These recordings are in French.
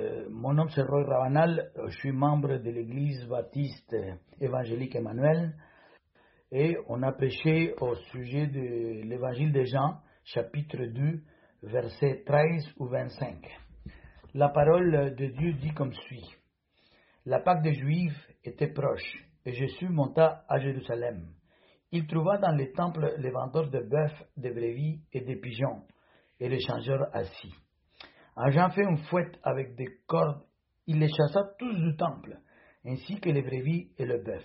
Euh, mon nom c'est Roy Ravanal, je suis membre de l'église baptiste évangélique Emmanuel et on a prêché au sujet de l'évangile de Jean, chapitre 2, versets 13 ou 25. La parole de Dieu dit comme suit. La Pâque des Juifs était proche et Jésus monta à Jérusalem. Il trouva dans les temples les vendeurs de bœufs, de brebis et de pigeons et les changeurs assis. Jean fait une fouette avec des cordes. Il les chassa tous du temple, ainsi que les brebis et le bœuf.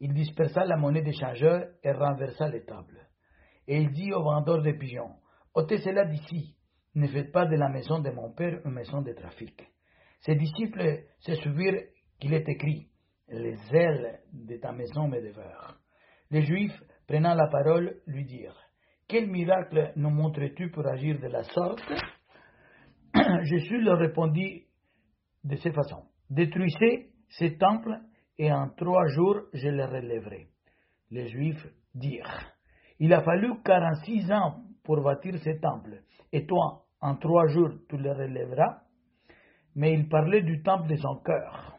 Il dispersa la monnaie des changeurs et renversa les tables. Et il dit aux vendeurs de pigeons, ôtez cela d'ici, ne faites pas de la maison de mon père une maison de trafic. Ses disciples se souvirent qu'il est écrit, les ailes de ta maison me dévorent. Les Juifs, prenant la parole, lui dirent, quel miracle nous montres-tu pour agir de la sorte? Jésus leur répondit de cette façon Détruisez ces temples et en trois jours je les relèverai. Les Juifs dirent Il a fallu quarante-six ans pour bâtir ces temples, et toi, en trois jours, tu les relèveras. Mais il parlait du temple de son cœur.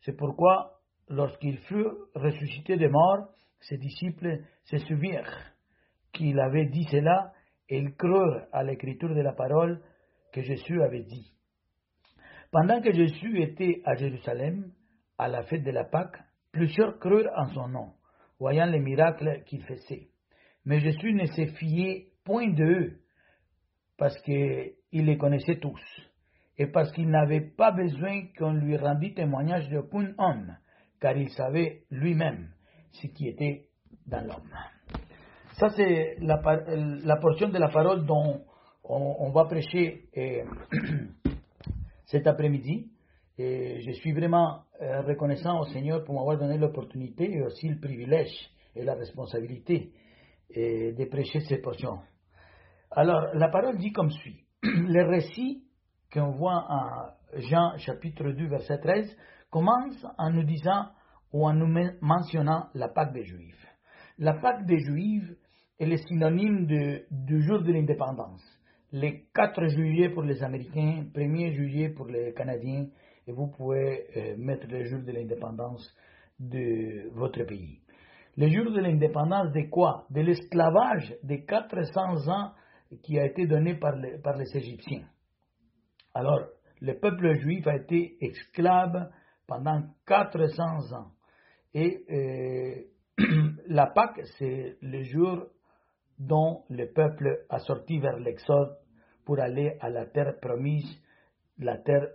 C'est pourquoi, lorsqu'il fut ressuscité des morts, ses disciples se souvirent qu'il avait dit cela et ils crurent à l'écriture de la parole que Jésus avait dit. Pendant que Jésus était à Jérusalem, à la fête de la Pâque, plusieurs crurent en son nom, voyant les miracles qu'il faisait. Mais Jésus ne se fiait point d'eux, parce qu'il les connaissait tous, et parce qu'il n'avait pas besoin qu'on lui rendît témoignage d'aucun homme, car il savait lui-même ce qui était dans l'homme. Ça, c'est la, la portion de la parole dont on, va prêcher euh, cet après-midi. Et je suis vraiment euh, reconnaissant au Seigneur pour m'avoir donné l'opportunité et aussi le privilège et la responsabilité euh, de prêcher cette portion. Alors, la parole dit comme suit. Le récit qu'on voit en Jean chapitre 2, verset 13, commence en nous disant ou en nous mentionnant la Pâque des Juifs. La Pâque des Juifs est le synonyme du jour de l'indépendance le 4 juillet pour les Américains, 1er juillet pour les Canadiens, et vous pouvez euh, mettre le jour de l'indépendance de votre pays. Le jour de l'indépendance de quoi? De l'esclavage de 400 ans qui a été donné par, par les Égyptiens. Alors, le peuple juif a été esclave pendant 400 ans. Et euh, la Pâque, c'est le jour dont le peuple a sorti vers l'Exode pour aller à la terre promise, la terre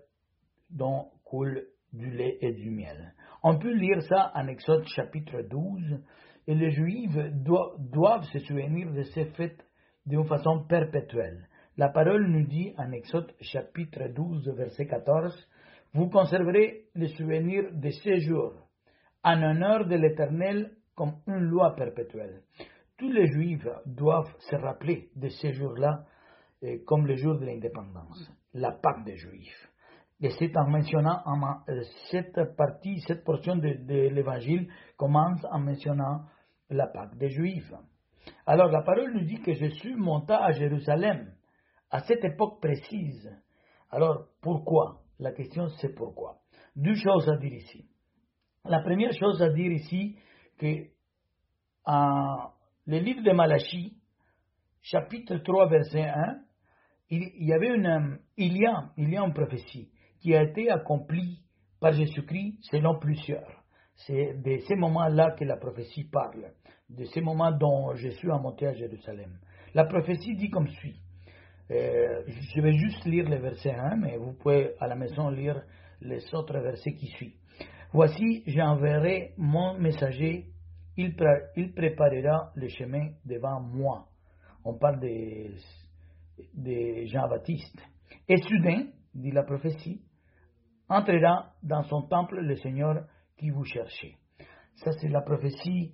dont coule du lait et du miel. On peut lire ça en Exode chapitre 12, et les Juifs doivent se souvenir de ces fêtes d'une façon perpétuelle. La parole nous dit en Exode chapitre 12, verset 14, Vous conserverez le souvenir de ces jours, en honneur de l'Éternel comme une loi perpétuelle. Tous les Juifs doivent se rappeler de ces jours-là comme le jour de l'indépendance, la Pâque des Juifs. Et c'est en mentionnant euh, cette partie, cette portion de, l'Évangile commence en mentionnant la Pâque des Juifs. Alors la parole nous dit que Jésus monta à Jérusalem à cette époque précise. Alors pourquoi? La question c'est pourquoi? Deux choses à dire ici. La première chose à dire ici, que en le livre de Malachie, chapitre 3, verset 1, il, y avait une, il y a, il y a une prophétie qui a été accomplie par Jésus-Christ selon plusieurs. C'est de ces moments-là que la prophétie parle, de ces moments dont Jésus a monté à Jérusalem. La prophétie dit comme suit. Euh, je vais juste lire le verset 1, mais vous pouvez à la maison lire les autres versets qui suivent. Voici, j'enverrai mon messager, il, préparera le chemin devant moi. On parle de Jean-Baptiste. Et soudain, dit la prophétie, entrera dans son temple le Seigneur qui vous cherchez. Ça, c'est la prophétie,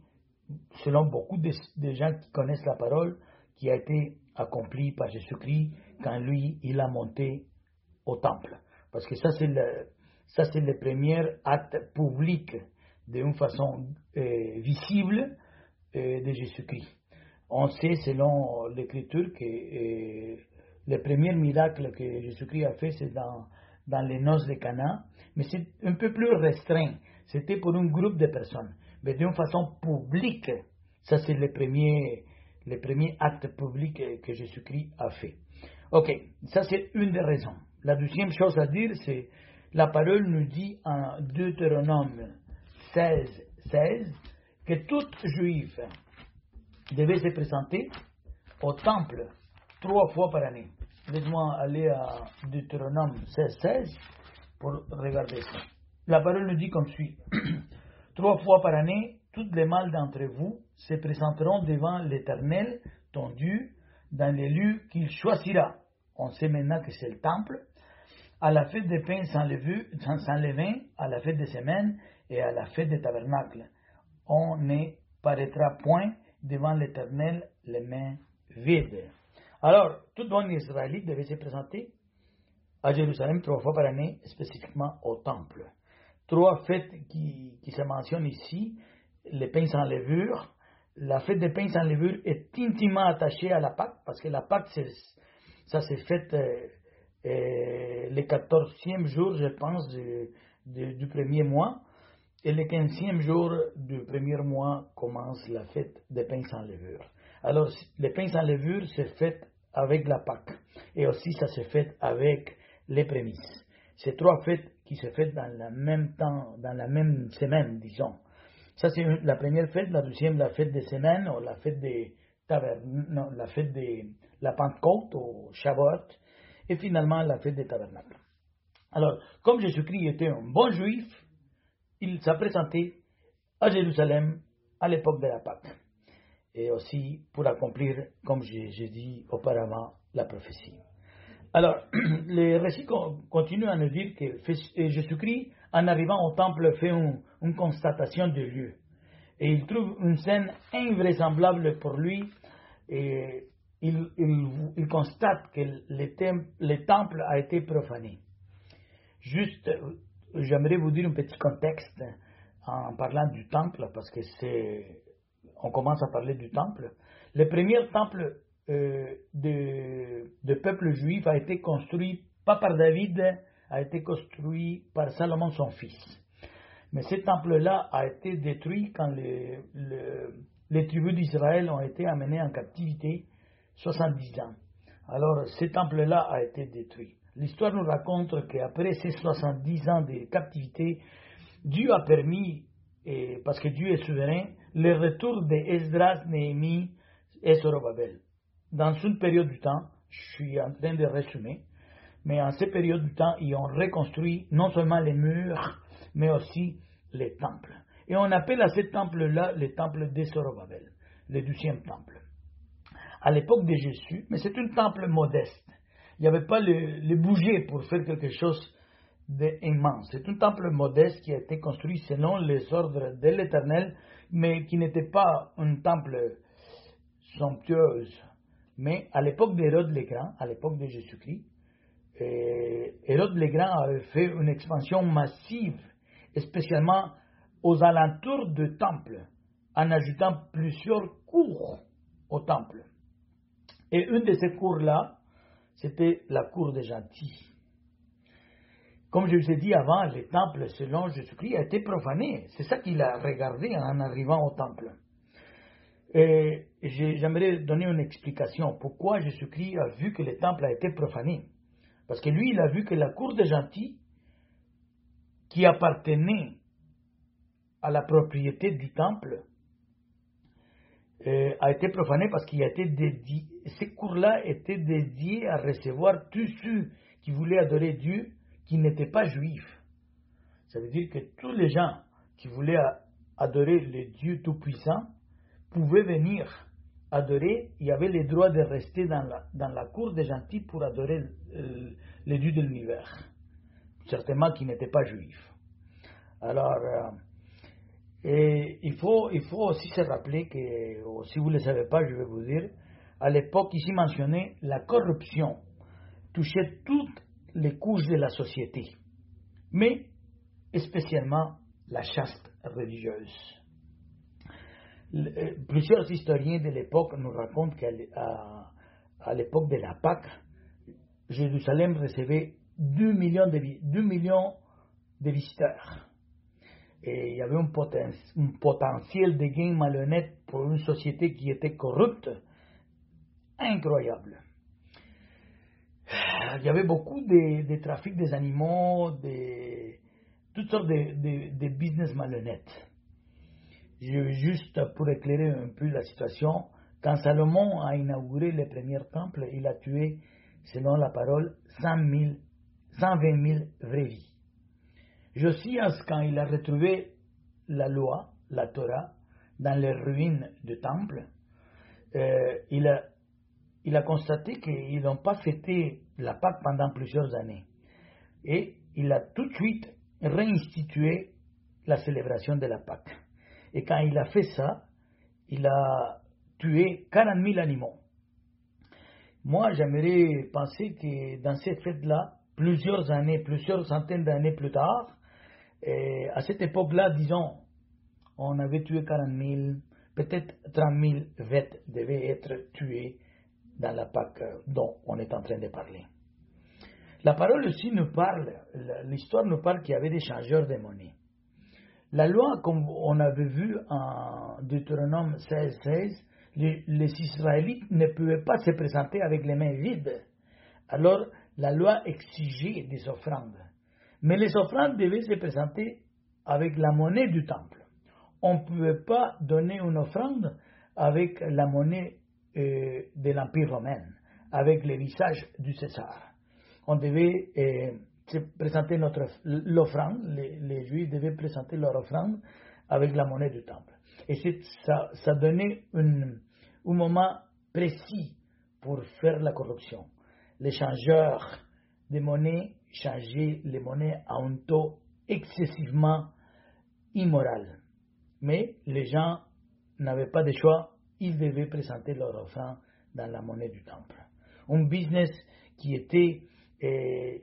selon beaucoup de, gens qui connaissent la parole, qui a été accomplie par Jésus-Christ quand lui, il a monté au temple. Parce que ça, c'est ça, c'est le premier acte public d'une façon euh, visible euh, de Jésus-Christ. On sait, selon l'Écriture, que euh, le premier miracle que Jésus-Christ a fait, c'est dans les noces de Cana, mais c'est un peu plus restreint. C'était pour un groupe de personnes, mais d'une façon publique. Ça, c'est le premier, le premier acte public que Jésus-Christ a fait. Ok, ça c'est une des raisons. La deuxième chose à dire, c'est la parole nous dit en Deutéronome 16, 16 que tout juif devait se présenter au temple trois fois par année. Laisse-moi aller à Deutéronome 16, 16 pour regarder ça. La parole nous dit comme suit. trois fois par année, toutes les mâles d'entre vous se présenteront devant l'Éternel, ton Dieu, dans les lieux qu'il choisira. On sait maintenant que c'est le temple. À la fête des pains sans, levain, à la fête des semaines et à la fête des tabernacles. On ne paraîtra point devant l'Éternel les mains vides. Alors, tout bon Israélite devait se présenter à Jérusalem trois fois par année, spécifiquement au temple. Trois fêtes qui, qui se mentionnent ici, les pains sans levure, la fête des pains sans levure est intimement attachée à la Pâque, parce que la Pâque, ça s'est fait euh, euh, le 14e jour, je pense, du premier mois. Et le 15e jour du premier mois commence la fête des pains sans levure. Alors, les pains sans levure se fait avec la Pâque. Et aussi, ça se fait avec les prémices. C'est trois fêtes qui se font dans le même temps, dans la même semaine, disons. Ça, c'est la première fête. La deuxième, la fête des semaines, ou la fête de la Pentecôte, ou Shavuot. Et finalement, la fête des tabernacles. Alors, comme Jésus-Christ était un bon juif, il s'est présenté à Jérusalem à l'époque de la Pâque. Et aussi pour accomplir, comme j'ai dit auparavant, la prophétie. Alors, les récits continuent à nous dire que Jésus-Christ, en arrivant au temple, fait une, constatation de lieu. Et il trouve une scène invraisemblable pour lui. Et il, constate que le, temple a été profané. Juste, j'aimerais vous dire un petit contexte en parlant du temple, parce que c'est. On commence à parler du temple. Le premier temple euh, de, peuple juif a été construit pas par David, a été construit par Salomon son fils. Mais ce temple-là a été détruit quand les, les tribus d'Israël ont été amenées en captivité 70 ans. Alors ce temple-là a été détruit. L'histoire nous raconte qu'après ces 70 ans de captivité, Dieu a permis, parce que Dieu est souverain, le retour d'Esdras, Néhémie et Zorobabel dans une période du temps, je suis en train de résumer, mais en cette période du temps, ils ont reconstruit non seulement les murs, mais aussi les temples. Et on appelle à ce temple-là le temple de Sorobabel, le deuxième temple. À l'époque de Jésus, mais c'est un temple modeste. Il n'y avait pas le, le bouger pour faire quelque chose d'immense. C'est un temple modeste qui a été construit selon les ordres de l'Éternel, mais qui n'était pas un temple somptueux mais à l'époque d'Hérode le Grand, à l'époque de Jésus-Christ, euh, Hérode le Grand avait fait une expansion massive, spécialement aux alentours du temple, en ajoutant plusieurs cours au temple. Et une de ces cours-là, c'était la cour des gentils. Comme je vous ai dit avant, le temple, selon Jésus-Christ, a été profané. C'est ça qu'il a regardé en arrivant au temple. Et j'aimerais donner une explication. Pourquoi Jésus-Christ a vu que le temple a été profané Parce que lui, il a vu que la cour des gentils, qui appartenait à la propriété du temple, euh, a été profanée parce qu'il a été dédié, ces cours-là étaient dédiés à recevoir tous ceux qui voulaient adorer Dieu qui n'étaient pas juifs. Ça veut dire que tous les gens qui voulaient adorer le Dieu Tout-Puissant pouvaient venir adorer, y avait le droit de rester dans la, dans la cour des gentils pour adorer euh, le, Dieu de l'univers, certainement qui n'était pas juif. Alors, euh, et il, faut, il faut aussi se rappeler que, si vous ne le savez pas, je vais vous dire, à l'époque ici mentionné, la corruption touchait toutes les couches de la société, mais spécialement la chaste religieuse. Euh, plusieurs historiens de l'époque nous racontent qu'à l'époque de la Pâque, Jérusalem recevait 2 millions de, 2 millions de visiteurs. Et il y avait un, potentiel de gain malhonnête pour une société qui était corrupte incroyable. Il y avait beaucoup de, de trafic des animaux, de, toutes sortes de, business malhonnêtes. Juste pour éclairer un peu la situation, quand Salomon a inauguré le premier temple, il a tué, selon la parole, 100 000, 120 000 vraies vies. Josias, quand il a retrouvé la loi, la Torah, dans les ruines du temple, euh, il, a, il a constaté qu'ils n'ont pas fêté la Pâque pendant plusieurs années. Et il a tout de suite réinstitué la célébration de la Pâque. Et quand il a fait ça, il a tué 40 000 animaux. Moi, j'aimerais penser que dans cette fête-là, plusieurs années, plusieurs centaines d'années plus tard, à cette époque-là, disons, on avait tué 40 000, peut-être 30 000 bêtes devaient être tuées dans la Pâque dont on est en train de parler. La parole aussi nous parle, l'histoire nous parle qu'il y avait des changeurs de monnaie. La loi, comme on avait vu en Deutéronome 16, 16, les, Israélites ne pouvaient pas se présenter avec les mains vides. Alors, la loi exigeait des offrandes. Mais les offrandes devaient se présenter avec la monnaie du temple. On ne pouvait pas donner une offrande avec la monnaie euh, de l'Empire romain, avec le visage du César. On devait euh, présenter notre l'offrande, les, Juifs devaient présenter leur offrande avec la monnaie du temple. Et ça, donnait un moment précis pour faire la corruption. Les changeurs de changeaient les monnaies à un taux excessivement immoral. Mais les gens n'avaient pas de choix ils devaient présenter leur offrande dans la monnaie du temple. Un business qui était euh,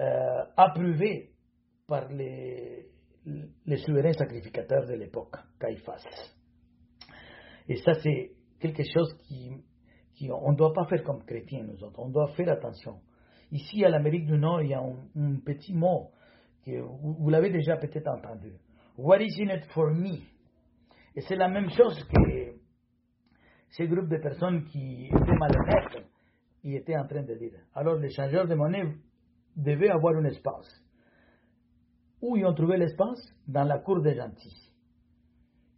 euh, approuvé par les, souverains sacrificateurs de l'époque, Caïphas. Et ça, c'est quelque chose qui, qui ne doit pas faire comme chrétiens, nous autres. On doit faire attention. Ici, à l'Amérique du Nord, il y a un, petit mot que vous, l'avez déjà peut-être entendu. What is in it for me? Et c'est la même chose que ces groupes de personnes qui étaient malhonnêtes, ils étaient en train de dire. Alors les changeurs de monnaie devaient avoir un espace. Où ils ont trouvé l'espace? Dans la cour des gentils.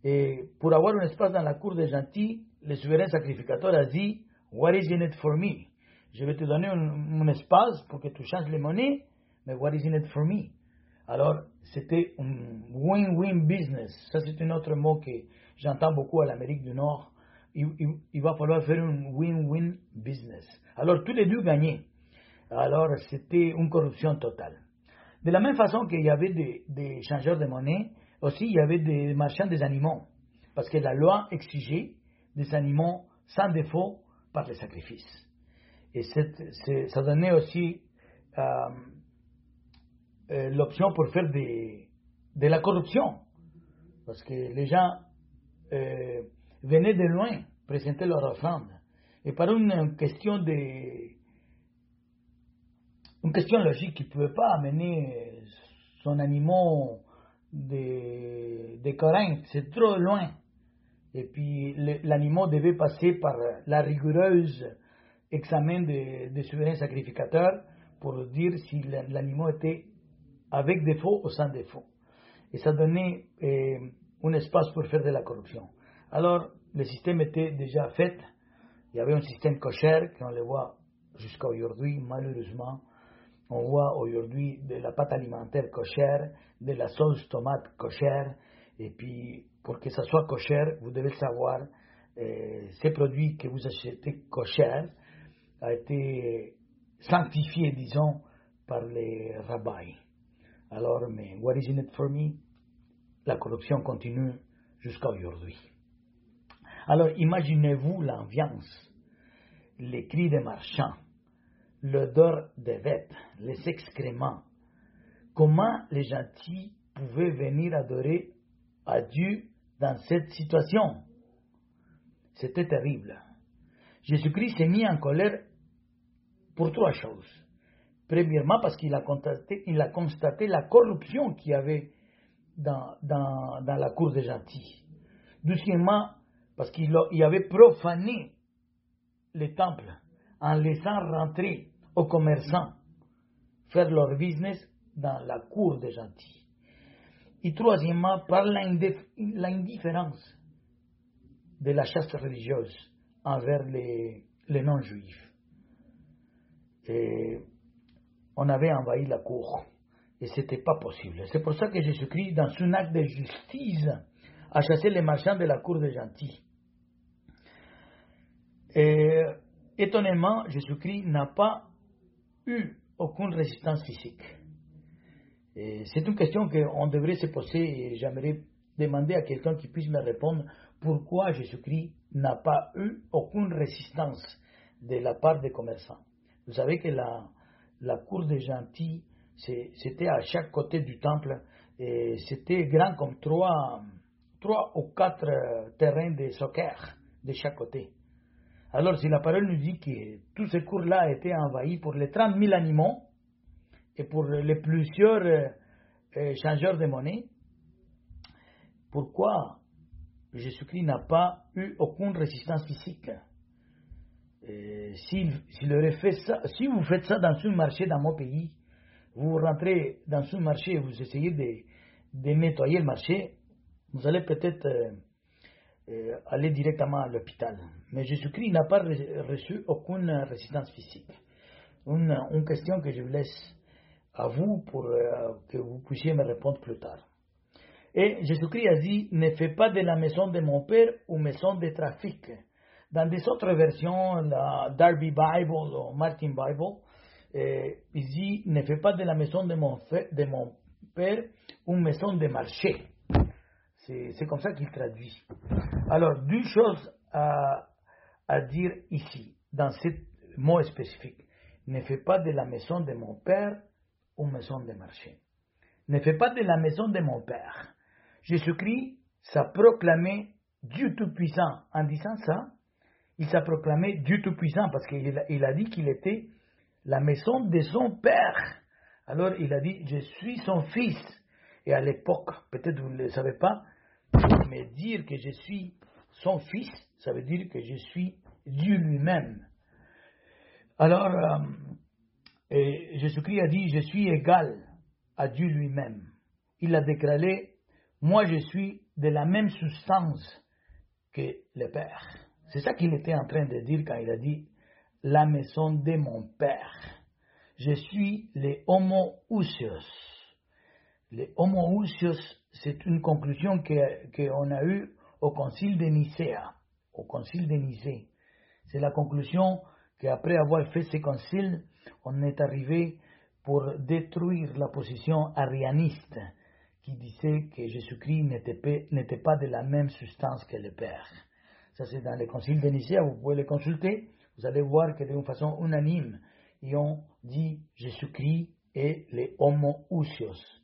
Et pour avoir un espace dans la cour des gentils, le souverain sacrificateur a dit What is in it for me? Je vais te donner un, espace pour que tu changes les monnaies, mais what is in it for me? Alors, c'était un win-win business. Ça, c'est un autre mot que j'entends beaucoup à l'Amérique du Nord il, va falloir faire un win-win business. Alors tous les deux gagnaient. Alors c'était une corruption totale. De la même façon qu'il y avait des, changeurs de monnaie, aussi il y avait des marchands des animaux. Parce que la loi exigeait des animaux sans défaut par les sacrifices. Et ça donnait aussi euh, euh, l'option pour faire des, de la corruption. Parce que les gens euh, venaient de loin présenter leur offrande. Et par une question de une question logique, il ne pouvait pas amener son animal de, de Corinthe, c'est trop loin. Et puis l'animal devait passer par la rigoureuse examen des de souverains sacrificateurs pour dire si l'animal était avec défaut ou sans défaut. Et ça donnait euh, un espace pour faire de la corruption. Alors, le système était déjà fait. Il y avait un système cochère qu'on le voit jusqu'à aujourd'hui, malheureusement. On voit aujourd'hui de la pâte alimentaire cochère, de la sauce tomate cochère. Et puis, pour que ça soit cochère, vous devez savoir, euh, ces produits que vous achetez cochère a été sanctifié, disons, par les rabbis. Alors, mais what is in it for me? La corruption continue jusqu'à aujourd'hui. Alors imaginez-vous l'ambiance, les cris des marchands, l'odeur des bêtes, les excréments. Comment les gentils pouvaient venir adorer à Dieu dans cette situation? C'était terrible. Jésus-Christ s'est mis en colère pour trois choses. Premièrement, parce qu'il a constaté, la corruption qu'il y avait dans, la cour des gentils. Deuxièmement, parce qu'il avait profané les temples en laissant rentrer aux commerçants faire leur business dans la cour des gentils. Et troisièmement, par l'indifférence de la chasse religieuse envers les non-juifs. Et on avait envahi la cour. Et ce n'était pas possible. C'est pour ça que Jésus-Christ, dans son acte de justice, a chassé les marchands de la cour des gentils. Et étonnamment, Jésus-Christ n'a pas eu aucune résistance physique. C'est une question qu'on devrait se poser et j'aimerais demander à quelqu'un qui puisse me répondre pourquoi Jésus-Christ n'a pas eu aucune résistance de la part des commerçants. Vous savez que la, la cour des gentils, c'était à chaque côté du temple et c'était grand comme trois, trois ou quatre terrains de soccer de chaque côté. Alors, si la parole nous dit que tous ces cours-là étaient envahis pour les 30 000 animaux et pour les plusieurs euh, euh, changeurs de monnaie, pourquoi Jésus-Christ n'a pas eu aucune résistance physique? Ça, si vous faites ça dans un marché dans mon pays, vous rentrez dans un marché et vous essayez de, nettoyer le marché, vous allez peut-être euh, euh, aller directement à l'hôpital. Mais Jésus-Christ n'a pas reçu aucune résistance physique. Une, une, question que je vous laisse à vous pour euh, que vous puissiez me répondre plus tard. Et Jésus-Christ a dit, ne fais pas de la maison de mon Père une maison de trafic. Dans des autres versions, la Darby Bible ou Martin Bible, eh, il dit, ne fais pas de la maison de mon, de mon Père une maison de marché. C'est comme ça qu'il traduit. Alors, deux choses à, à dire ici, dans ce mot spécifique. Ne fais pas de la maison de mon Père une maison de marché. Ne fais pas de la maison de mon Père. Jésus-Christ s'est proclamé Dieu Tout-Puissant. En disant ça, il s'est proclamé Dieu Tout-Puissant parce qu'il il a dit qu'il était la maison de son Père. Alors il a dit, je suis son fils. Et à l'époque, peut-être vous ne le savez pas, mais dire que je suis son fils, ça veut dire que je suis Dieu lui-même. Alors, euh, Jésus-Christ a dit, je suis égal à Dieu lui-même. Il a déclaré, moi je suis de la même substance que le Père. C'est ça qu'il était en train de dire quand il a dit, la maison de mon Père. Je suis le homo-ousios. Le homo-ousios c'est une conclusion qu'on a eue au concile de Nicéa. Au concile de Nicée. C'est la conclusion qu'après avoir fait ce concile, on est arrivé pour détruire la position arianiste qui disait que Jésus-Christ n'était pas de la même substance que le Père. Ça, c'est dans le concile de vous pouvez le consulter. Vous allez voir que d'une façon unanime, ils ont dit Jésus-Christ est le homo-ousios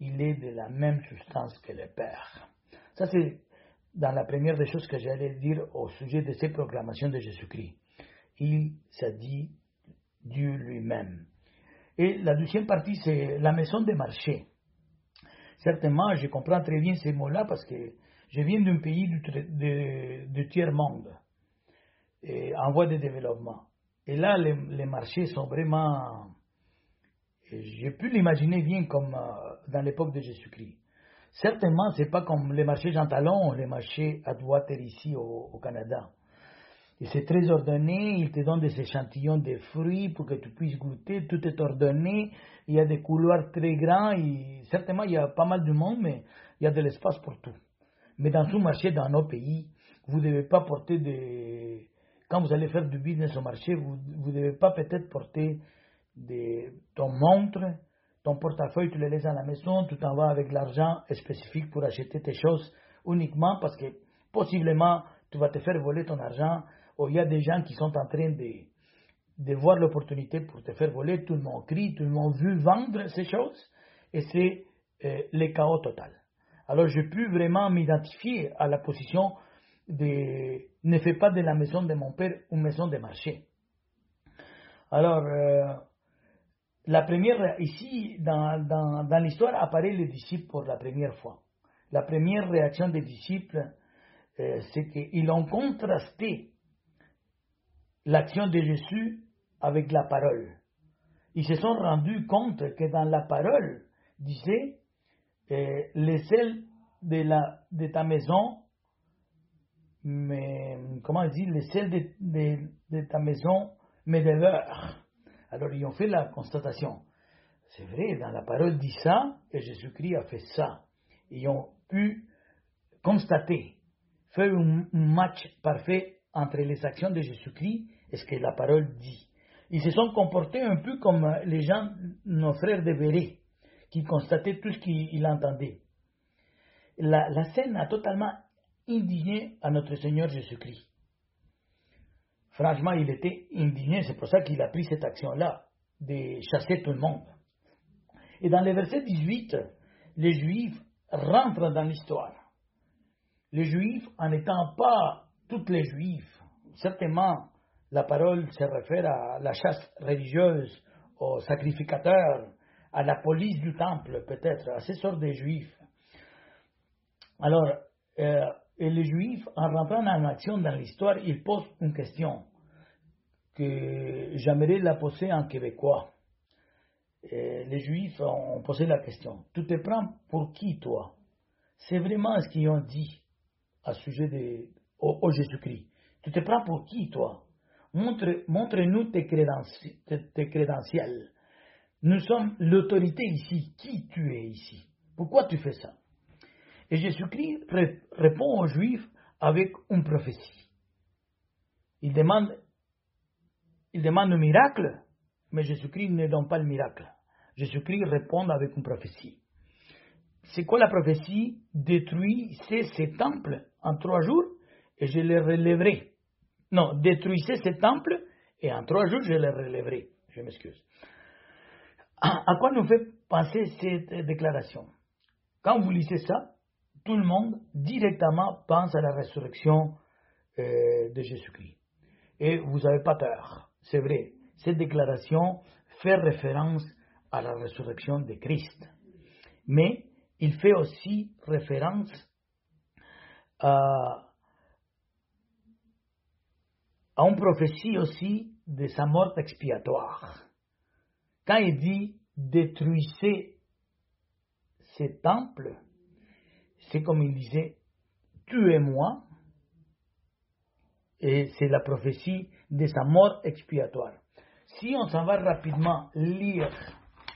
il est de la même substance que le Père. Ça, c'est dans la première des choses que j'allais dire au sujet de ces proclamations de Jésus-Christ. Il s'est dit Dieu lui-même. Et la deuxième partie, c'est la maison des marchés. Certainement, je comprends très bien ces mots-là parce que je viens d'un pays du, tiers-monde, en voie de développement. Et là, les, marchés sont vraiment j'ai pu l'imaginer bien comme euh, dans l'époque de Jésus-Christ. Certainement, c'est pas comme les marchés Jean Talon, les marchés à Water ici au, Canada. Et c'est très ordonné, ils te donnent des échantillons de fruits pour que tu puisses goûter, tout est ordonné, il y a des couloirs très grands, certainement il y a pas mal de monde, mais il y a de l'espace pour tout. Mais dans tout marché, dans nos pays, vous ne devez pas porter des... Quand vous allez faire du business au marché, vous ne devez pas peut-être porter de ton montre, ton portefeuille, tu le laisses à la maison, tu t'en vas avec l'argent spécifique pour acheter tes choses uniquement parce que possiblement tu vas te faire voler ton argent ou il y a des gens qui sont en train de, de voir l'opportunité pour te faire voler, tout le monde crie, tout le monde veut vendre ces choses et c'est euh, le chaos total. Alors je peux vraiment m'identifier à la position de ne fais pas de la maison de mon père une maison de marché. Alors, euh, la première, ici, dans, dans, dans l'histoire, apparaît les disciples pour la première fois. La première réaction des disciples, euh, c'est qu'ils ont contrasté l'action de Jésus avec la parole. Ils se sont rendus compte que dans la parole, disait, euh, les sels de, la, de ta maison, mais, comment dire, les sels de, de, de ta maison me demeurent. Alors ils ont fait la constatation. C'est vrai, dans la parole dit ça, et Jésus-Christ a fait ça. Ils ont pu constater, faire un match parfait entre les actions de Jésus-Christ et ce que la parole dit. Ils se sont comportés un peu comme les gens, nos frères de Béret, qui constataient tout ce qu'ils entendaient. La, la scène a totalement indigné à notre Seigneur Jésus-Christ. Franchement, il était indigné, c'est pour ça qu'il a pris cette action-là, de chasser tout le monde. Et dans le verset 18, les Juifs rentrent dans l'histoire. Les Juifs, en n'étant pas toutes les Juifs, certainement la parole se réfère à la chasse religieuse, aux sacrificateurs, à la police du temple peut-être, à ces sortes de Juifs. Alors, euh, les Juifs, en rentrant en action dans l'histoire, ils posent une question que j'aimerais la poser en québécois. Euh, les Juifs ont posé la question. Tu te prends pour qui, toi? C'est vraiment ce qu'ils ont dit à sujet de au, Jésus-Christ. Tu te prends pour qui, toi? Montre-nous tes, tes crédentiels. Nous sommes l'autorité ici. Qui tu es ici? Pourquoi tu fais ça? Et Jésus-Christ répond aux Juifs avec une prophétie. Il demande, il demande un miracle, mais Jésus-Christ ne donne pas le miracle. Jésus-Christ répond avec une prophétie. C'est quoi la prophétie? Détruisez ces temples en trois jours? Et je les relèverai. Non, détruisez ces temples et en trois jours je les relèverai. Je m'excuse. À quoi nous fait penser cette déclaration? Quand vous lisez ça, tout le monde directement pense à la résurrection euh, de Jésus-Christ. Et vous n'avez pas tort, c'est vrai. Cette déclaration fait référence à la résurrection de Christ. Mais il fait aussi référence à, à une prophétie aussi de sa mort expiatoire. Quand il dit détruisez ces temples, c'est comme il disait tuez-moi, et c'est la prophétie de sa mort expiatoire. Si on s'en va rapidement lire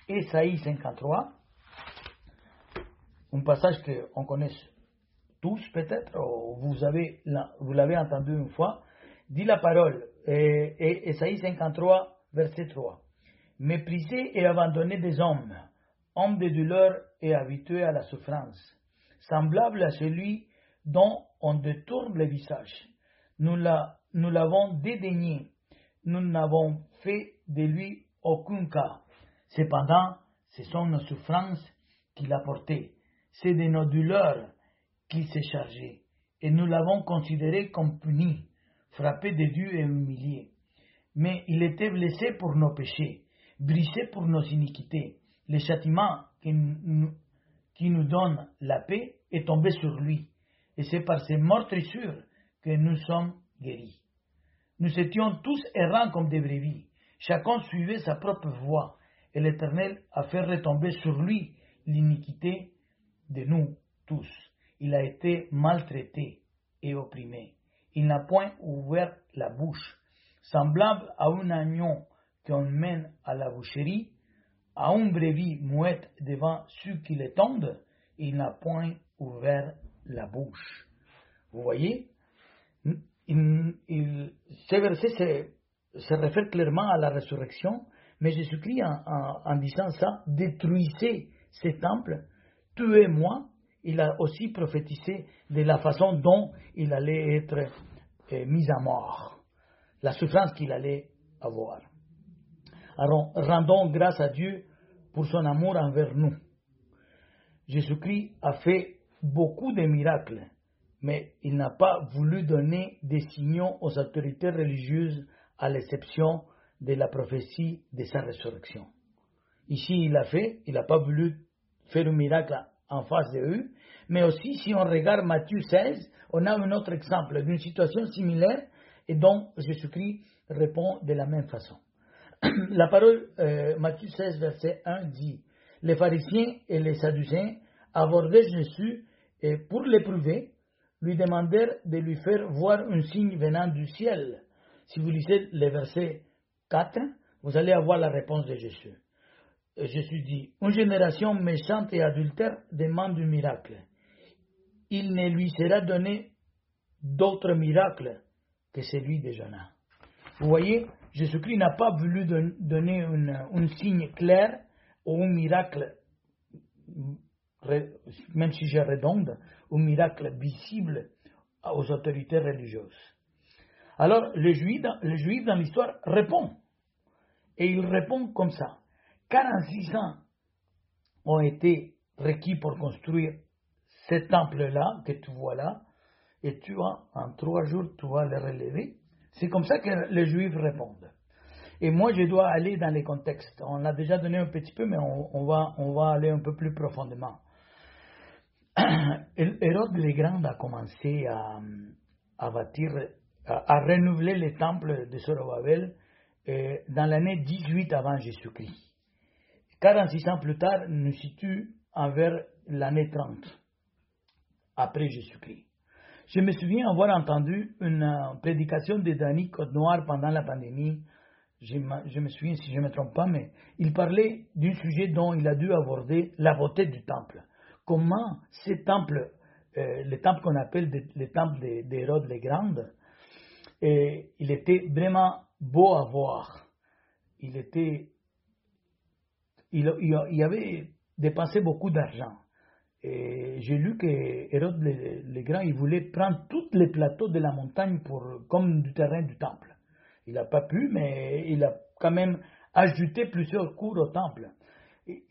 Esaïe 53, un passage qu'on connaît tous peut-être, vous avez vous l'avez entendu une fois, dit la parole, et, Esaïe 53, verset 3. Méprisé et abandonné des hommes, homme de douleur et habitué à la souffrance, semblable à celui dont on détourne le visage. Nous l'avons dédaigné, nous n'avons fait de lui aucun cas. Cependant, ce sont nos souffrances qu'il a portées, c'est de nos douleurs qu'il s'est chargé, et nous l'avons considéré comme puni, frappé de Dieu et humilié. Mais il était blessé pour nos péchés, brisé pour nos iniquités. Le châtiment qui nous, donne la paix est tombé sur lui, et c'est par ses meurtrissures que nous sommes guéris. Nous étions tous errants comme des brebis, chacun suivait sa propre voie, et l'Éternel a fait retomber sur lui l'iniquité de nous tous. Il a été maltraité et opprimé. Il n'a point ouvert la bouche. Semblable à un agneau qu'on mène à la boucherie, à un brebis mouette devant ceux qui l'étendent, il n'a point ouvert la bouche. Vous voyez, il, ce verset se réfère clairement à la résurrection mais Jésus-Christ, en, disant ça, détruisez ces temples, tuez-moi. Il a aussi prophétisé de la façon dont il allait être euh, mis à mort, la souffrance qu'il allait avoir. Alors, rendons grâce à Dieu pour son amour envers nous. Jésus-Christ a fait beaucoup de miracles, mais il n'a pas voulu donner des signaux aux autorités religieuses à l'exception de la prophétie de sa résurrection. Ici, il a fait, il n'a pas voulu faire un miracle en face de eux. Mais aussi, si on regarde Matthieu 16, on a un autre exemple d'une situation similaire et dont Jésus-Christ répond de la même façon. La parole, euh, Matthieu 16, verset 1 dit Les pharisiens et les sadducéens abordaient Jésus et pour l'éprouver, lui demandèrent de lui faire voir un signe venant du ciel. Si vous lisez le verset 4, vous allez avoir la réponse de Jésus. Jésus dit Une génération méchante et adultère demande un miracle. Il ne lui sera donné d'autre miracle que celui de Jonas. Vous voyez, Jésus-Christ n'a pas voulu donner un signe clair ou un miracle, même si je redonde, un miracle visible aux autorités religieuses. Alors, le juif, le juif dans l'histoire répond. Et il répond comme ça. 46 ans ont été requis pour construire ce temple-là que tu vois là, et tu as, en trois jours, tu vas le relever. C'est comme ça que les Juifs répondent. Et moi, je dois aller dans les contextes. On a déjà donné un petit peu, mais on, va, on va aller un peu plus profondément. Hérode le Grand a commencé à, à bâtir, à, renouveler les temples de Zorobabel euh, dans l'année 18 avant Jésus-Christ. 46 ans plus tard, nous situe envers l'année 30 après Jésus-Christ. Je me souviens avoir entendu une euh, prédication de Danny Côte-Noire pendant la pandémie. Je, me souviens, si je ne me trompe pas, mais il parlait d'un sujet dont il a dû aborder la beauté du temple. Comment ces temples, euh, le temple qu'on appelle le temple d'Hérode le Grand, et il était vraiment beau à voir. Il était, il, avait dépensé beaucoup d'argent. Et j'ai lu que Hérode le, Grand, il voulait prendre tous les plateaux de la montagne pour, comme du terrain du temple. Il n'a pas pu, mais il a quand même ajouté plusieurs cours au temple.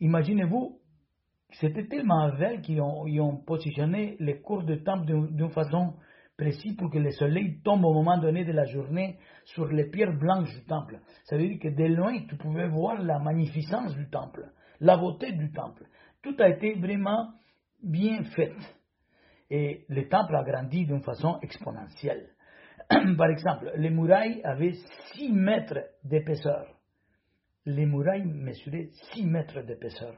Imaginez-vous, c'était tellement vrai qu'ils ont, ont, positionné les cours de temple d'une façon précise pour que le soleil tombe au moment donné de la journée sur les pierres blanches du temple. Ça veut dire que de loin, tu pouvais voir la magnificence du temple, la beauté du temple. Tout a été vraiment bien faite. Et le temple a grandi d'une façon exponentielle. Par exemple, les murailles avaient 6 mètres d'épaisseur. Les murailles mesuraient 6 mètres d'épaisseur.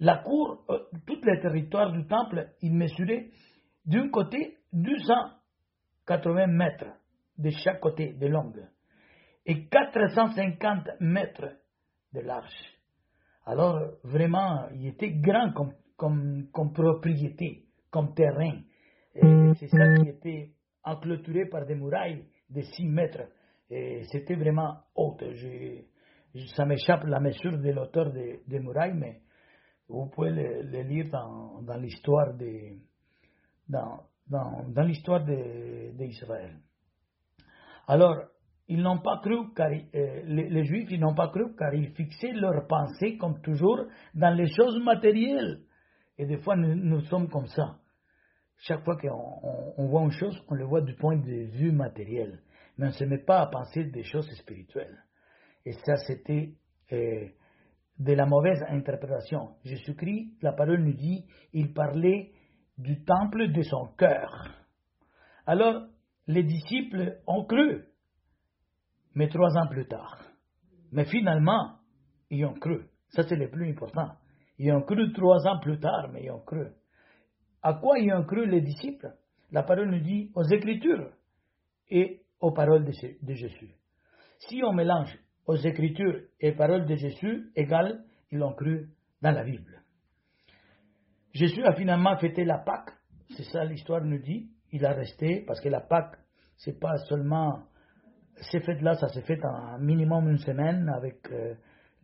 La cour, euh, tout le territoire du temple, il mesurait d'un côté 280 mètres de chaque côté de longue et 450 mètres de large. Alors, vraiment, il était grand comme comme, comme propriété, comme terrain. C'est ça qui était enclôturé par des murailles de 6 mètres. C'était vraiment haute. ça m'échappe la mesure de l'auteur des de murailles, mais vous pouvez le, lire dans, dans l'histoire de, dans, dans, dans l'histoire d'Israël. Alors, ils n'ont pas cru, car euh, les, Juifs, ils n'ont pas cru, car ils fixaient leur pensée, comme toujours, dans les choses matérielles. Et des fois, nous, sommes comme ça. Chaque fois qu'on voit une chose, on le voit du point de vue matériel. Mais on ne se met pas à penser des choses spirituelles. Et ça, c'était euh, de la mauvaise interprétation. Jésus-Christ, la parole nous dit, il parlait du temple de son cœur. Alors, les disciples ont cru, mais trois ans plus tard. Mais finalement, ils ont cru. Ça, c'est le plus important. Ils ont cru trois ans plus tard, mais ils ont cru. À quoi ils ont cru les disciples? La parole nous dit aux Écritures et aux paroles de Jésus. Si on mélange aux Écritures et paroles de Jésus, égal, ils ont cru dans la Bible. Jésus a finalement fêté la Pâque, c'est ça l'histoire nous dit. Il a resté, parce que la Pâque, c'est pas seulement. Ces fêtes-là, ça s'est fait en minimum une semaine avec. Euh,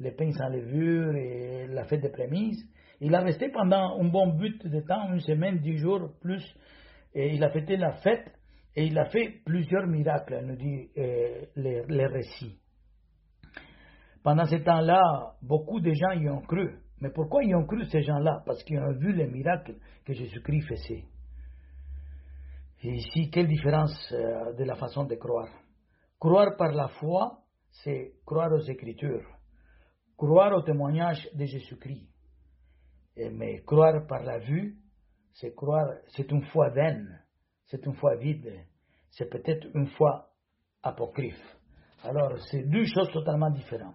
les pains sans levure et la fête des prémices. Il a resté pendant un bon but de temps, une semaine, dix jours plus, et il a fêté la fête et il a fait plusieurs miracles, nous dit euh, les, récits. Pendant ce temps-là, beaucoup de gens y ont cru. Mais pourquoi ils ont cru ces gens-là? Parce qu'ils ont vu les miracles que Jésus-Christ faisait. Et ici, quelle différence euh, de la façon de croire? Croire par la foi, c'est croire aux Écritures croire au témoignage de Jésus-Christ. Mais croire par la vue, c'est croire, c'est une foi vaine, c'est une foi vide, c'est peut-être une foi apocryphe. Alors, c'est deux choses totalement différentes.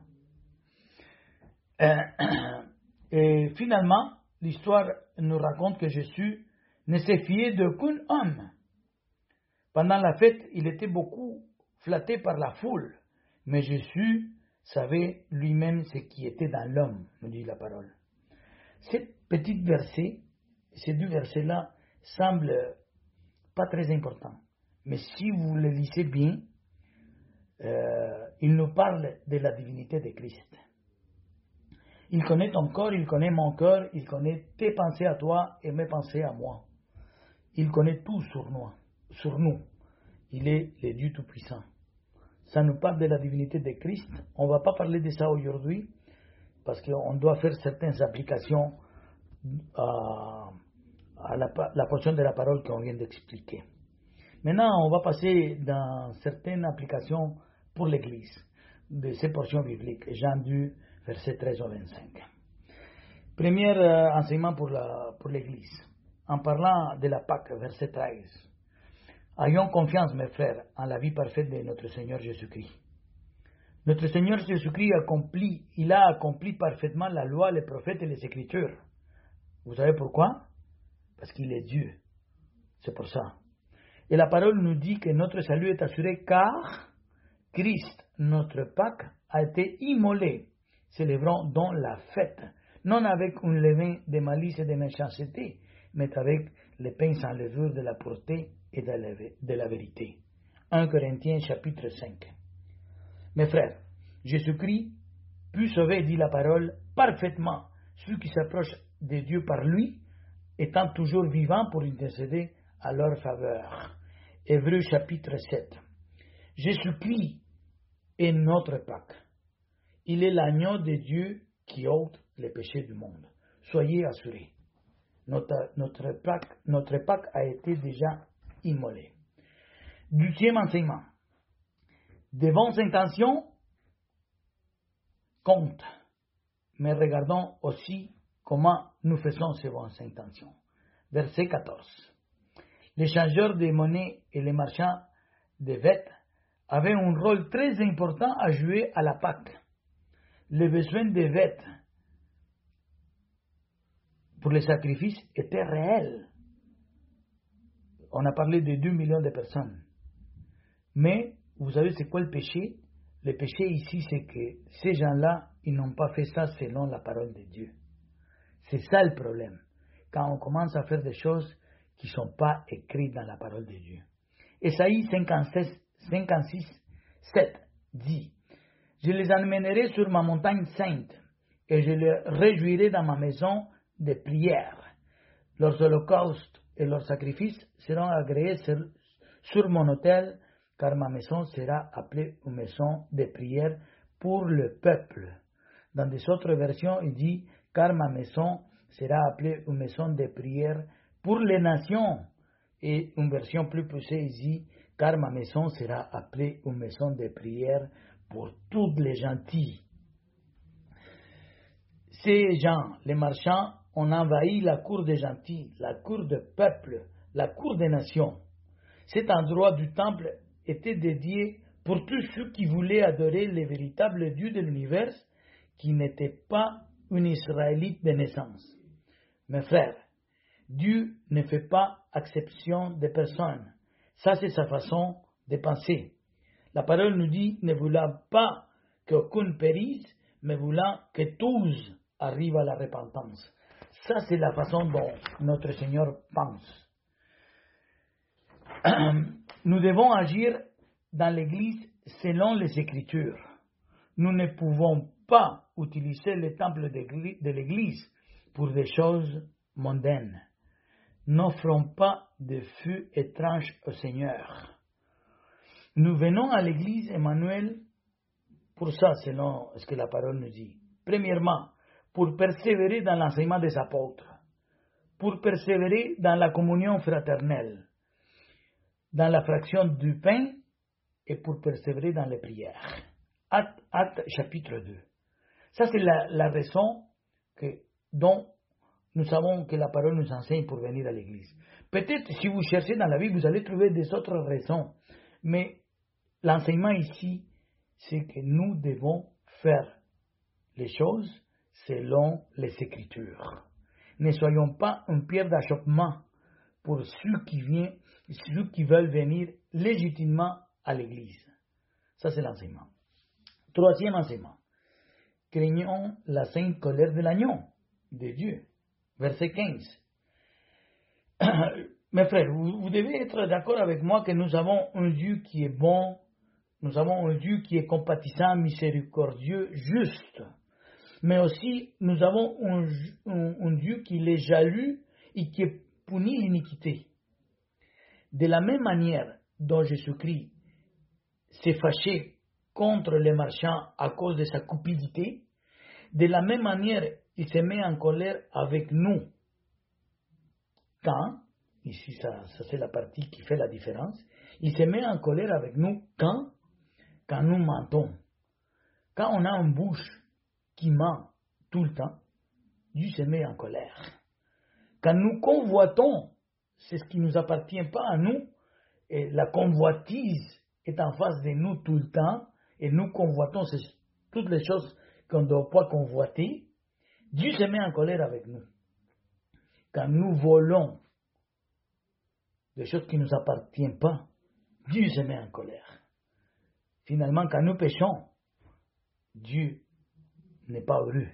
Euh, et finalement, l'histoire nous raconte que Jésus ne s'est fié d'aucun homme. Pendant la fête, il était beaucoup flatté par la foule, mais Jésus savait lui-même ce qui était dans l'homme, nous dit la parole. Cette petite verset, ces deux versets-là, semblent pas très importants. Mais si vous le lisez bien, euh, il nous parle de la divinité de Christ. Il connaît ton corps, il connaît mon cœur, il connaît tes pensées à toi et mes pensées à moi. Il connaît tout sur nous. Sur nous. Il est le Dieu Tout-Puissant. Ça nous parle de la divinité de Christ. On ne va pas parler de ça aujourd'hui parce qu'on doit faire certaines applications à, la, portion de la parole qu'on vient d'expliquer. Maintenant, on va passer dans certaines applications pour l'Église de ces portions bibliques. Jean 2, verset 13 au 25. Premier euh, enseignement pour l'Église. Pour en parlant de la Pâque, verset 13. Ayons confiance, mes frères, en la vie parfaite de notre Seigneur Jésus-Christ. Notre Seigneur Jésus-Christ accomplit, il a accompli parfaitement la loi, les prophètes et les Écritures. Vous savez pourquoi? Parce qu'il est Dieu. C'est pour ça. Et la parole nous dit que notre salut est assuré car Christ, notre Pâque, a été immolé. Célébrons donc la fête, non avec un levain de malice et de méchanceté, mais avec le pain sans levure de la pureté et de la vérité. 1 Corinthiens chapitre 5. Mes frères, Jésus-Christ peut sauver, dit la parole, parfaitement ceux qui s'approchent de Dieu par lui, étant toujours vivants pour intercéder à leur faveur. Hébreu chapitre 7. Jésus-Christ est notre Pâque. Il est l'agneau de Dieu qui ôte les péchés du monde. Soyez assurés. Notre, Pâque, a été déjà immolé. Deuxième enseignement. De bonnes intentions comptent, mais regardons aussi comment nous faisons ces bonnes intentions. Verset 14. Les changeurs de monnaie et les marchands de vêtements avait un rôle très important à jouer à la Pâque. Les besoins des vêtements pour les sacrifices étaient réels. On a parlé de 2 millions de personnes. Mais, vous savez, c'est quoi le péché? Le péché ici, c'est que ces gens-là, ils n'ont pas fait ça selon la parole de Dieu. C'est ça le problème. Quand on commence à faire des choses qui ne sont pas écrites dans la parole de Dieu. Esaïe 56, 56, 7 dit Je les amènerai sur ma montagne sainte et je les réjouirai dans ma maison de prière. Leurs holocaustes et leurs sacrifices seront agréés sur, mon autel, car ma maison sera appelée une maison de prière pour le peuple. Dans des autres versions, il dit Car ma maison sera appelée une maison de prière pour les nations. Et une version plus poussée, dit car ma maison sera appelée une maison de prière pour toutes les gentils. Ces gens, les marchands, ont envahi la cour des gentils, la cour du peuple, la cour des nations. Cet endroit du temple était dédié pour tous ceux qui voulaient adorer le véritable Dieu de l'univers, qui n'était pas un Israélite de naissance. Mes frères, Dieu ne fait pas exception de personne. Ça, c'est sa façon de penser. La parole nous dit ne voulant pas qu'aucun périsse, mais voulant que tous arrivent à la repentance. Ça, c'est la façon dont notre Seigneur pense. Nous devons agir dans l'Église selon les Écritures. Nous ne pouvons pas utiliser le temple de l'Église pour des choses mondaines n'offrons pas de feu étrange au Seigneur. Nous venons à l'église Emmanuel pour ça, selon ce que la parole nous dit. Premièrement, pour persévérer dans l'enseignement des apôtres, pour persévérer dans la communion fraternelle, dans la fraction du pain et pour persévérer dans les prières. Acte, acte chapitre 2. Ça, c'est la, raison dont nous savons que la parole nous enseigne pour venir à l'église. Peut-être si vous cherchez dans la Bible, vous allez trouver des autres raisons. Mais l'enseignement ici, c'est que nous devons faire les choses selon les Écritures. Ne soyons pas une pierre d'achoppement pour ceux qui, viennent, ceux qui veulent venir légitimement à l'Église. Ça, c'est l'enseignement. Troisième enseignement. Craignons la sainte colère de l'agneau de Dieu. Verset 15. Mes frères, vous, devez être d'accord avec moi que nous avons un Dieu qui est bon, nous avons un Dieu qui est compatissant, miséricordieux, juste. Mais aussi, nous avons un, Dieu qui est jaloux et qui punit l'iniquité. De la même manière dont Jésus-Christ s'est fâché contre les marchands à cause de sa cupidité, de la même manière, il se met en colère avec nous. Quand, ici ça, c'est la partie qui fait la différence, il se met en colère avec nous quand, quand nous mentons. Quand on a une bouche qui ment tout le temps, Dieu se met en colère. Quand nous convoitons, c'est ce qui ne nous appartient pas à nous, et la convoitise est en face de nous tout le temps, et nous convoitons toutes les choses qu'on ne doit pas convoiter, Dieu se met en colère avec nous. Quand nous volons des choses qui ne nous appartiennent pas, Dieu se met en colère. Finalement, quand nous péchons, Dieu n'est pas heureux.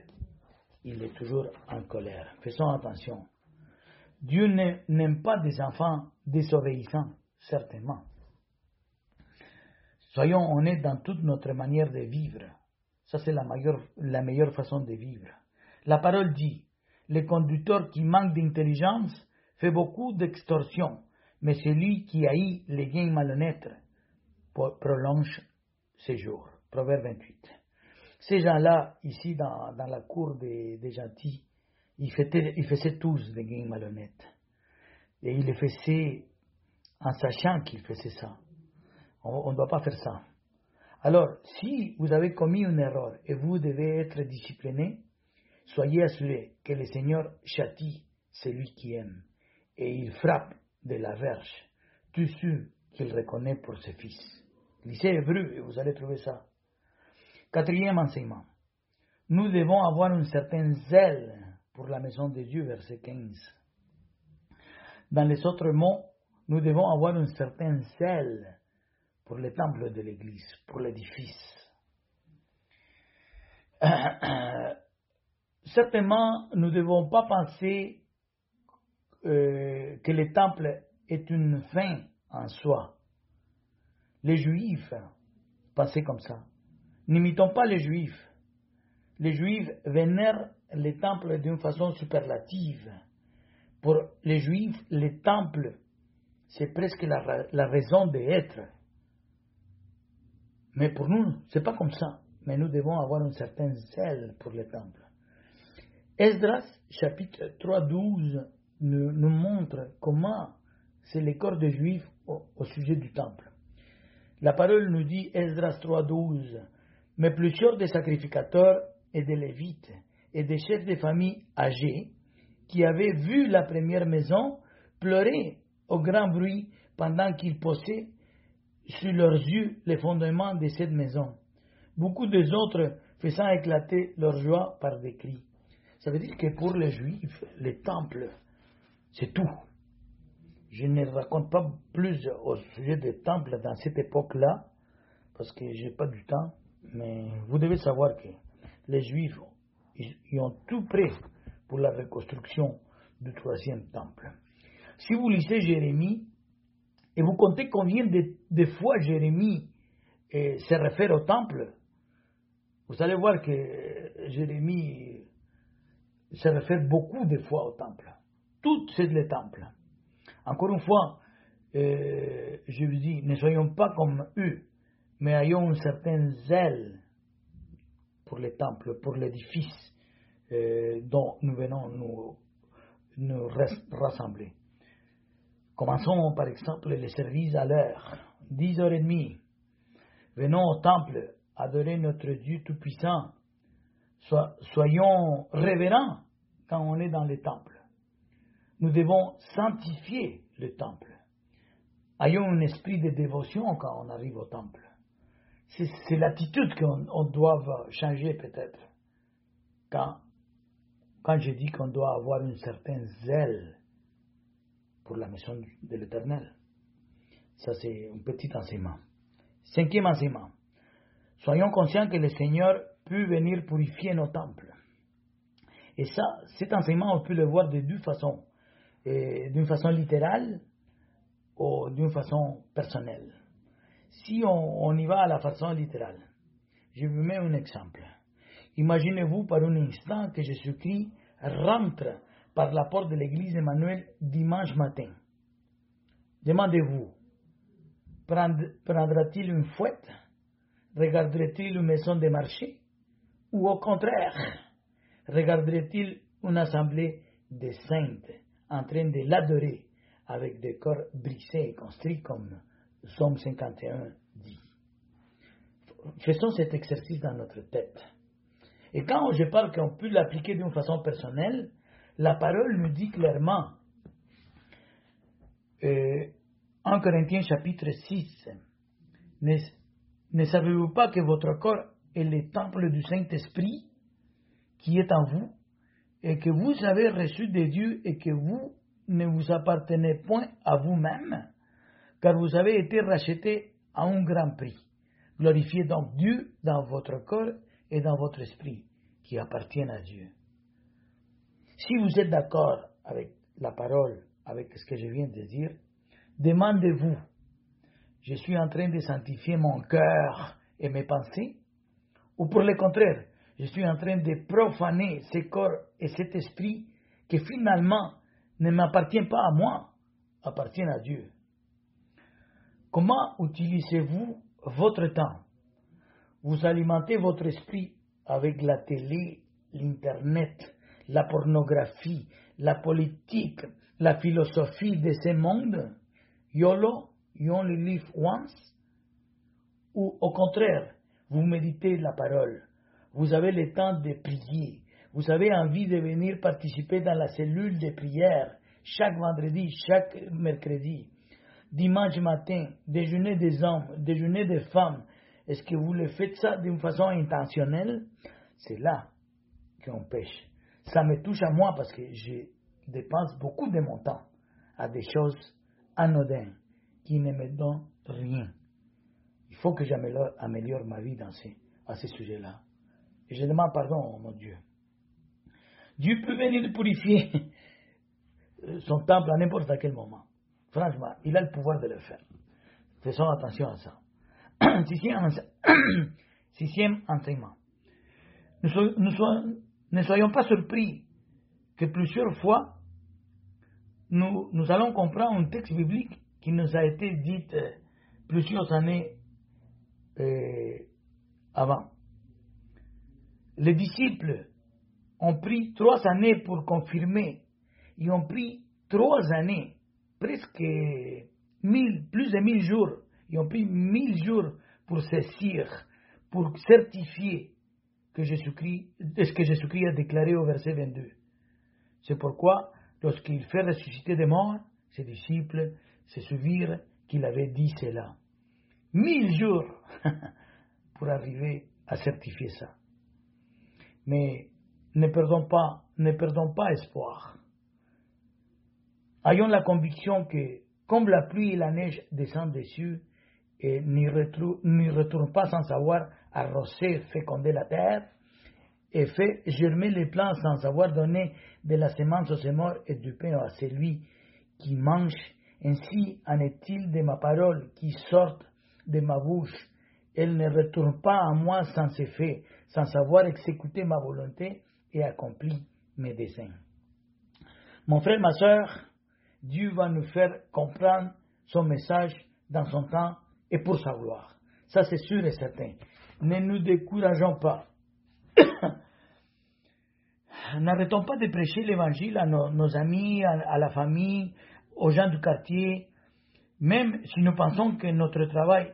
Il est toujours en colère. Faisons attention. Dieu n'aime pas des enfants désobéissants, certainement. Soyons honnêtes dans toute notre manière de vivre. Ça, c'est la, la meilleure façon de vivre. La parole dit, le conducteur qui manque d'intelligence fait beaucoup d'extorsion, mais celui qui haït les gains malhonnêtes prolonge ses jours. Proverbe 28. Ces gens-là, ici dans, la cour des, gentils, ils faisaient, tous des gains malhonnêtes. Et ils le faisaient en sachant qu'ils faisaient ça. On ne doit pas faire ça. Alors, si vous avez commis une erreur et vous devez être discipliné, soyez assurés que le Seigneur châtie celui qui aime et il frappe de la verge tous ceux qu'il reconnaît pour ses fils. Lisez Hébreu et vous allez trouver ça. Quatrième enseignement. Nous devons avoir une certaine zèle pour la maison de Dieu, verset 15. Dans les autres mots, nous devons avoir une certaine zèle pour le temple de l'Église, pour l'édifice. certainement, nous ne devons pas penser euh, que le temple est une fin en soi. Les Juifs pensaient comme ça. N'imitons pas les Juifs. Les Juifs vénèrent les temples d'une façon superlative. Pour les Juifs, les temples, c'est presque la, raison d'être. Mais pour nous, c'est pas comme ça. Mais nous devons avoir un certain zèle pour le temple. Esdras, chapitre 3, 12, nous, nous montre comment c'est le corps des Juifs au, sujet du temple. La parole nous dit, Esdras 3, 12, mais plusieurs des sacrificateurs et des lévites et des chefs de famille âgés qui avaient vu la première maison pleuraient au grand bruit pendant qu'ils posaient sur leurs yeux les fondements de cette maison. Beaucoup des autres faisant éclater leur joie par des cris. Ça veut dire que pour les Juifs, les temples, c'est tout. Je ne raconte pas plus au sujet des temples dans cette époque-là, parce que je n'ai pas du temps, mais vous devez savoir que les Juifs, ils, ont tout prêt pour la reconstruction du troisième temple. Si vous lisez Jérémie, et vous comptez combien de, fois Jérémie eh, se réfère au temple, vous allez voir que euh, Jérémie se réfère beaucoup de fois au temple. Tout c'est le temple. Encore une fois, euh, je vous dis, ne soyons pas comme eux, mais ayons un certain zèle pour le temple, pour l'édifice euh, dont nous venons nous, nous rassembler. Commençons par exemple les services à l'heure, 10h30. Venons au temple adorer notre Dieu Tout-Puissant. soyons révérents quand on est dans le temple. Nous devons sanctifier le temple. Ayons un esprit de dévotion quand on arrive au temple. C'est l'attitude qu'on doit changer peut-être. Quand, quand je dis qu'on doit avoir une certaine zèle pour la maison de l'Éternel. Ça, c'est un petit enseignement. Cinquième enseignement. Soyons conscients que le Seigneur peut venir purifier nos temples. Et ça, cet enseignement, on peut le voir de deux façons. D'une façon littérale ou d'une façon personnelle. Si on, y va à la façon littérale, je vous mets un exemple. Imaginez-vous par un instant que Jésus-Christ rentre par la porte de l'église Emmanuel dimanche matin. Demandez-vous, prendra-t-il une fouette? Regarderait-il une maison de marché? Ou au contraire, regarderait-il une assemblée de saintes? En train de l'adorer avec des corps brisés et construits comme Somme 51 dit Faisons cet exercice dans notre tête. Et quand je parle qu'on peut l'appliquer d'une façon personnelle, la parole nous dit clairement, euh, en Corinthiens chapitre 6, ne, ne savez-vous pas que votre corps est le temple du Saint-Esprit qui est en vous? Et que vous avez reçu de Dieu et que vous ne vous appartenez point à vous-même, car vous avez été racheté à un grand prix. Glorifiez donc Dieu dans votre corps et dans votre esprit qui appartiennent à Dieu. Si vous êtes d'accord avec la parole, avec ce que je viens de dire, demandez-vous, je suis en train de sanctifier mon cœur et mes pensées, ou pour le contraire, je suis en train de profaner ce corps et cet esprit qui finalement ne m'appartient pas à moi, appartient à Dieu. Comment utilisez-vous votre temps? Vous alimentez votre esprit avec la télé, l'Internet, la pornographie, la politique, la philosophie de ce monde, YOLO, you only live once, ou au contraire, vous méditez la parole, vous avez le temps de prier, vous avez envie de venir participer dans la cellule de prière chaque vendredi, chaque mercredi, dimanche matin, déjeuner des hommes, déjeuner des femmes, est-ce que vous le faites ça d'une façon intentionnelle? C'est là qu'on pêche ça me touche à moi parce que je dépense beaucoup de mon temps à des choses anodines qui ne me donnent rien. Il faut que j'améliore ma vie dans ces, à ces sujets-là. Je demande pardon, mon Dieu. Dieu peut venir purifier son temple à n'importe quel moment. Franchement, il a le pouvoir de le faire. Faisons attention à ça. Sixième, enseignement. Nous, ne soyons pas surpris que plusieurs fois, nous, nous allons comprendre un texte biblique qui nous a été dit euh, plusieurs années euh, avant. Les disciples ont pris trois années pour confirmer. Ils ont pris trois années, presque mille, plus de mille jours. Ils ont pris mille jours pour saisir, pour certifier que Jésus-Christ, ce que Jésus-Christ a déclaré au verset 22. C'est pourquoi, lorsqu'il fait ressusciter des morts, ses disciples se souvirent qu'il avait dit cela. Mille jours pour arriver à certifier ça. Mais ne perdons pas, ne perdons pas espoir. Ayons la conviction que, comme la pluie et la neige descendent des cieux et n'y retournent pas sans savoir arroser, féconder la terre, et fait germer les plants sans avoir donné de la semence aux morts et du pain à celui qui mange. Ainsi en est-il de ma parole qui sort de ma bouche. Elle ne retourne pas à moi sans effet, sans savoir exécuter ma volonté et accomplir mes desseins. Mon frère, ma soeur, Dieu va nous faire comprendre son message dans son temps et pour sa gloire. Ça, c'est sûr et certain. Ne nous décourageons pas. N'arrêtons pas de prêcher l'évangile à nos, amis, à, la famille, aux gens du quartier. Même si nous pensons que notre travail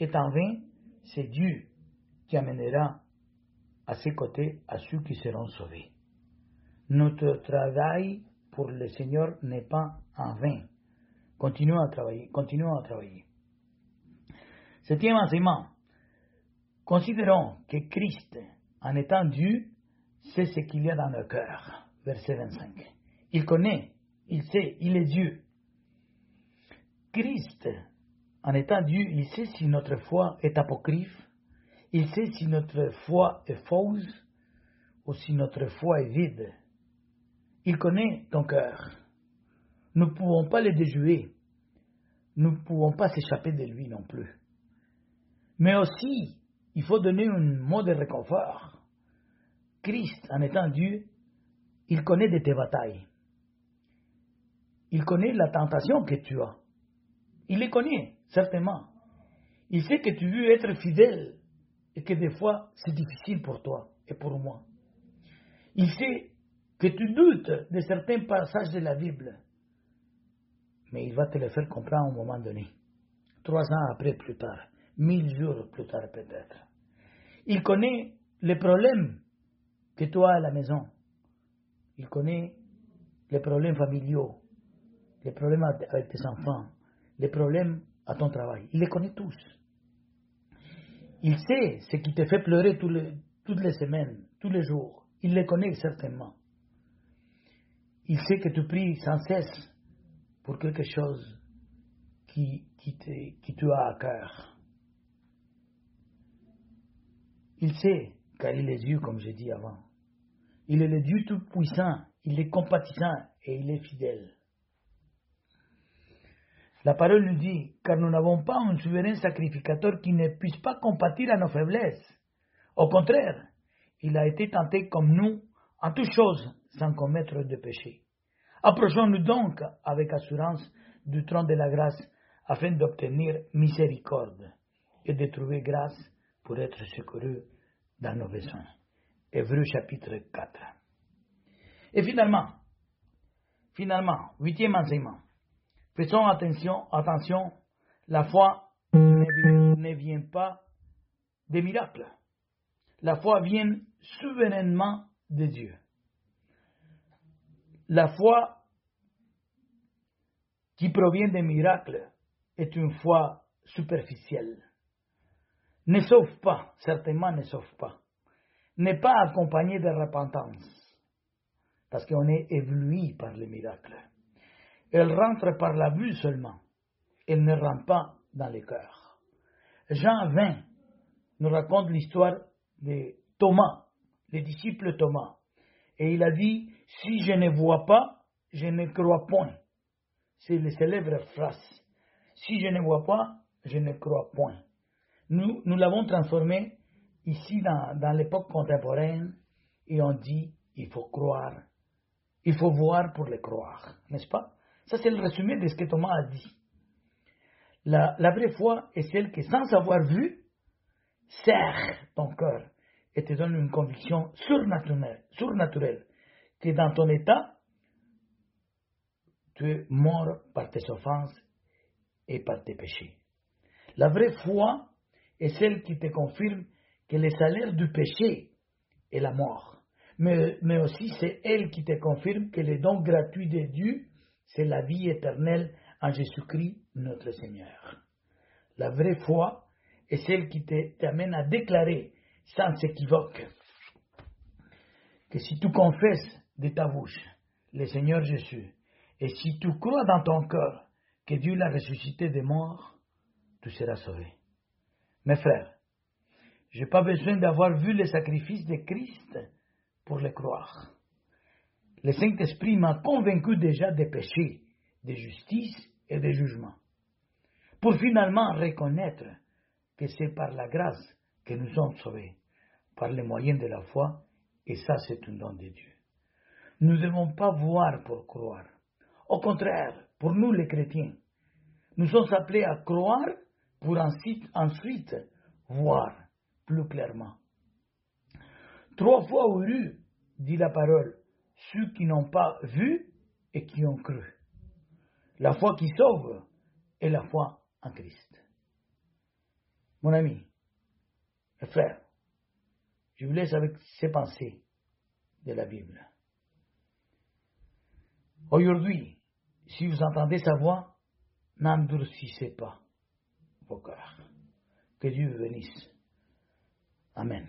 est en vain, c'est Dieu qui amènera à ses côtés à ceux qui seront sauvés. Notre travail pour le Seigneur n'est pas en vain. Continuons à travailler, continuons à travailler. Septième enseignement. Considérons que Christ, en étant Dieu, sait ce qu'il y a dans le cœur. Verset 25. Il connaît, il sait, il est Dieu. Christ, en étant Dieu, il sait si notre foi est apocryphe, il sait si notre foi est fausse ou si notre foi est vide. Il connaît ton cœur. Nous ne pouvons pas le déjouer. Nous ne pouvons pas s'échapper de lui non plus. Mais aussi, il faut donner un mot de réconfort. Christ, en étant Dieu, il connaît de tes batailles. Il connaît la tentation que tu as. Il les connaît, certainement. Il sait que tu veux être fidèle que des fois c'est difficile pour toi et pour moi. Il sait que tu doutes de certains passages de la Bible, mais il va te le faire comprendre à un moment donné. Trois ans après, plus tard, mille jours plus tard peut-être. Il connaît les problèmes que tu as à la maison. Il connaît les problèmes familiaux, les problèmes avec tes enfants, les problèmes à ton travail. Il les connaît tous. Il sait ce qui te fait pleurer toutes les semaines, tous les jours. Il les connaît certainement. Il sait que tu pries sans cesse pour quelque chose qui, te, as à cœur. Il sait, car il est Dieu, comme j'ai dit avant. Il est le Dieu tout-puissant, il est compatissant et il est fidèle. La parole nous dit, car nous n'avons pas un souverain sacrificateur qui ne puisse pas compatir à nos faiblesses. Au contraire, il a été tenté comme nous en toutes choses sans commettre de péché. Approchons-nous donc avec assurance du trône de la grâce afin d'obtenir miséricorde et de trouver grâce pour être secouru dans nos besoins. Hébreu chapitre 4. Et finalement, finalement, huitième enseignement. Faisons attention, attention, la foi ne vient, pas des miracles. La foi vient souverainement de Dieu. La foi qui provient des miracles est une foi superficielle. Ne sauve pas, certainement ne sauve pas. N'est pas accompagnée de repentance, parce qu'on est ébloui par les miracles. Elle rentre par la vue seulement. Elle ne rentre pas dans le cœur. Jean 20 nous raconte l'histoire de Thomas, le disciple Thomas. Et il a dit, si je ne vois pas, je ne crois point. C'est le célèbre phrase. Si je ne vois pas, je ne crois point. Nous, nous l'avons transformé ici dans, dans l'époque contemporaine et on dit, il faut croire. Il faut voir pour le croire, n'est-ce pas? Ça, c'est le résumé de ce que Thomas a dit. La, vraie foi est celle qui, sans avoir vu, serre ton cœur et te donne une conviction surnaturelle, surnaturelle que dans ton état, tu es mort par tes offenses et par tes péchés. La vraie foi est celle qui te confirme que le salaire du péché est la mort. Mais, mais aussi c'est elle qui te confirme que le don gratuit de Dieu c'est la vie éternelle en Jésus-Christ notre Seigneur. La vraie foi est celle qui t'amène à déclarer sans équivoque que si tu confesses de ta bouche le Seigneur Jésus et si tu crois dans ton cœur que Dieu l'a ressuscité des morts, tu seras sauvé. Mes frères, je n'ai pas besoin d'avoir vu le sacrifice de Christ pour le croire le Saint-Esprit m'a convaincu déjà des péchés, de justice et de jugement, pour finalement reconnaître que c'est par la grâce que nous sommes sauvés, par les moyens de la foi, et ça c'est un don de Dieu. Nous ne devons pas voir pour croire. Au contraire, pour nous les chrétiens, nous sommes appelés à croire pour ensuite, voir plus clairement. Trois fois heureux, dit la parole, ceux qui n'ont pas vu et qui ont cru. La foi qui sauve est la foi en Christ. Mon ami, mes frère, Je vous laisse avec ces pensées de la Bible. Aujourd'hui, si vous entendez sa voix, n'endurcissez pas vos cœurs. Que Dieu vous bénisse. Amen.